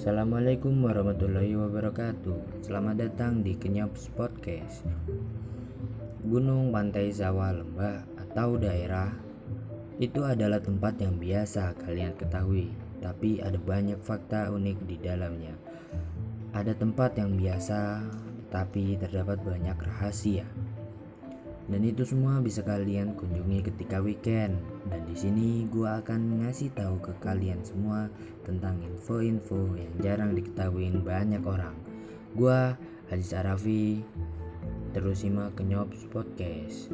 Assalamualaikum warahmatullahi wabarakatuh. Selamat datang di Kenyops Podcast. Gunung, pantai, sawah, lembah, atau daerah Itu adalah tempat yang biasa kalian ketahui Tapi ada banyak fakta unik di dalamnya. Ada tempat yang biasa Tapi terdapat banyak rahasia dan itu semua bisa kalian kunjungi ketika weekend. Dan di sini gua akan ngasih tahu ke kalian semua tentang info-info yang jarang diketahui banyak orang. Gua Aziz Arafi, terus simak ke Podcast.